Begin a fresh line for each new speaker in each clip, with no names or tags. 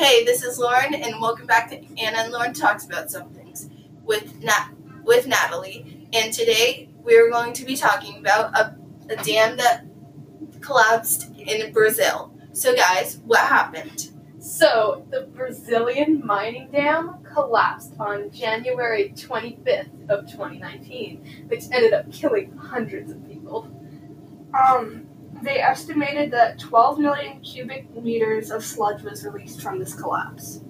Hey, this is Lauren, and welcome back to Anna and Lauren Talks About Some Things with Nat- with Natalie. And today we're going to be talking about a, a dam that collapsed in Brazil. So, guys, what happened?
So, the Brazilian mining dam collapsed on January 25th of 2019, which ended up killing hundreds of people.
Um, they estimated that 12 million cubic meters of sludge was released from this collapse.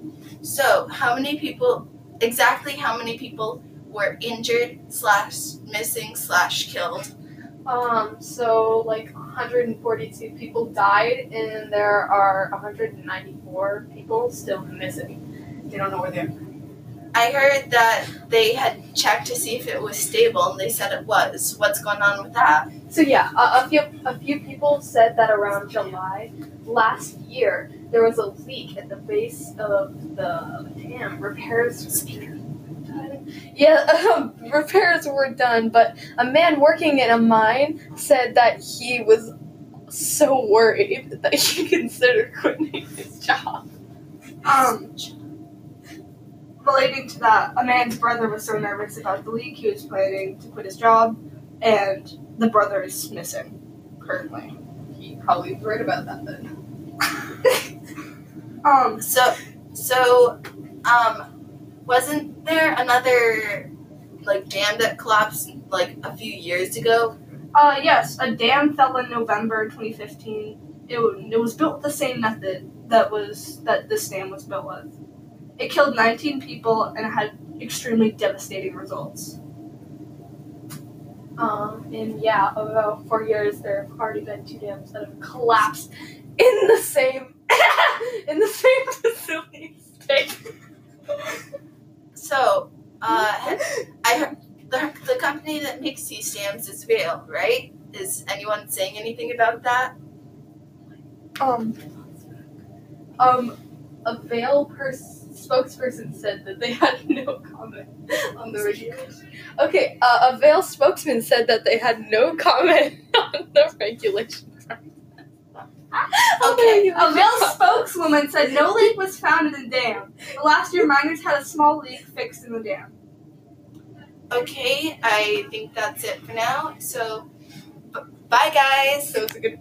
So, how many people exactly? How many people were injured slash missing slash killed?
Um, so like 142 people died, and there are 194 people still missing. They don't know where they are.
I heard that they had checked to see if it was stable, and they said it was. What's going on with that?
So yeah, a, a few a few people said that around July last year there was a leak at the base of the dam. Repairs. Yeah, um, repairs were done, but a man working in a mine said that he was so worried that he considered quitting his job.
Um, relating to that, a man's brother was so nervous about the leak he was planning to quit his job, and the brother is missing currently.
He probably was right about that then.
Um,
So, so, um, wasn't there another like dam that collapsed like a few years ago?
uh, yes, a dam fell in November 2015. It, it was built with the same method that was that this dam was built with. It killed 19 people and it had extremely devastating results.
Um, and yeah, about four years there have already been two dams that have collapsed in the same in the same facility state.
So, uh, I the the company that makes these dams is Vale, right? Is anyone saying anything about that?
Um,
Um, a Vale pers- spokesperson said that they had no comment on the regulation. Okay, uh, a Vale spokesman said that they had no comment on the regulation. On
Okay,
A
regulation.
Vale spokeswoman said no leak was found in the dam. But last year, miners had a small leak fixed in the dam.
Okay, I think that's it for now. So, b- bye, guys.
So it's a good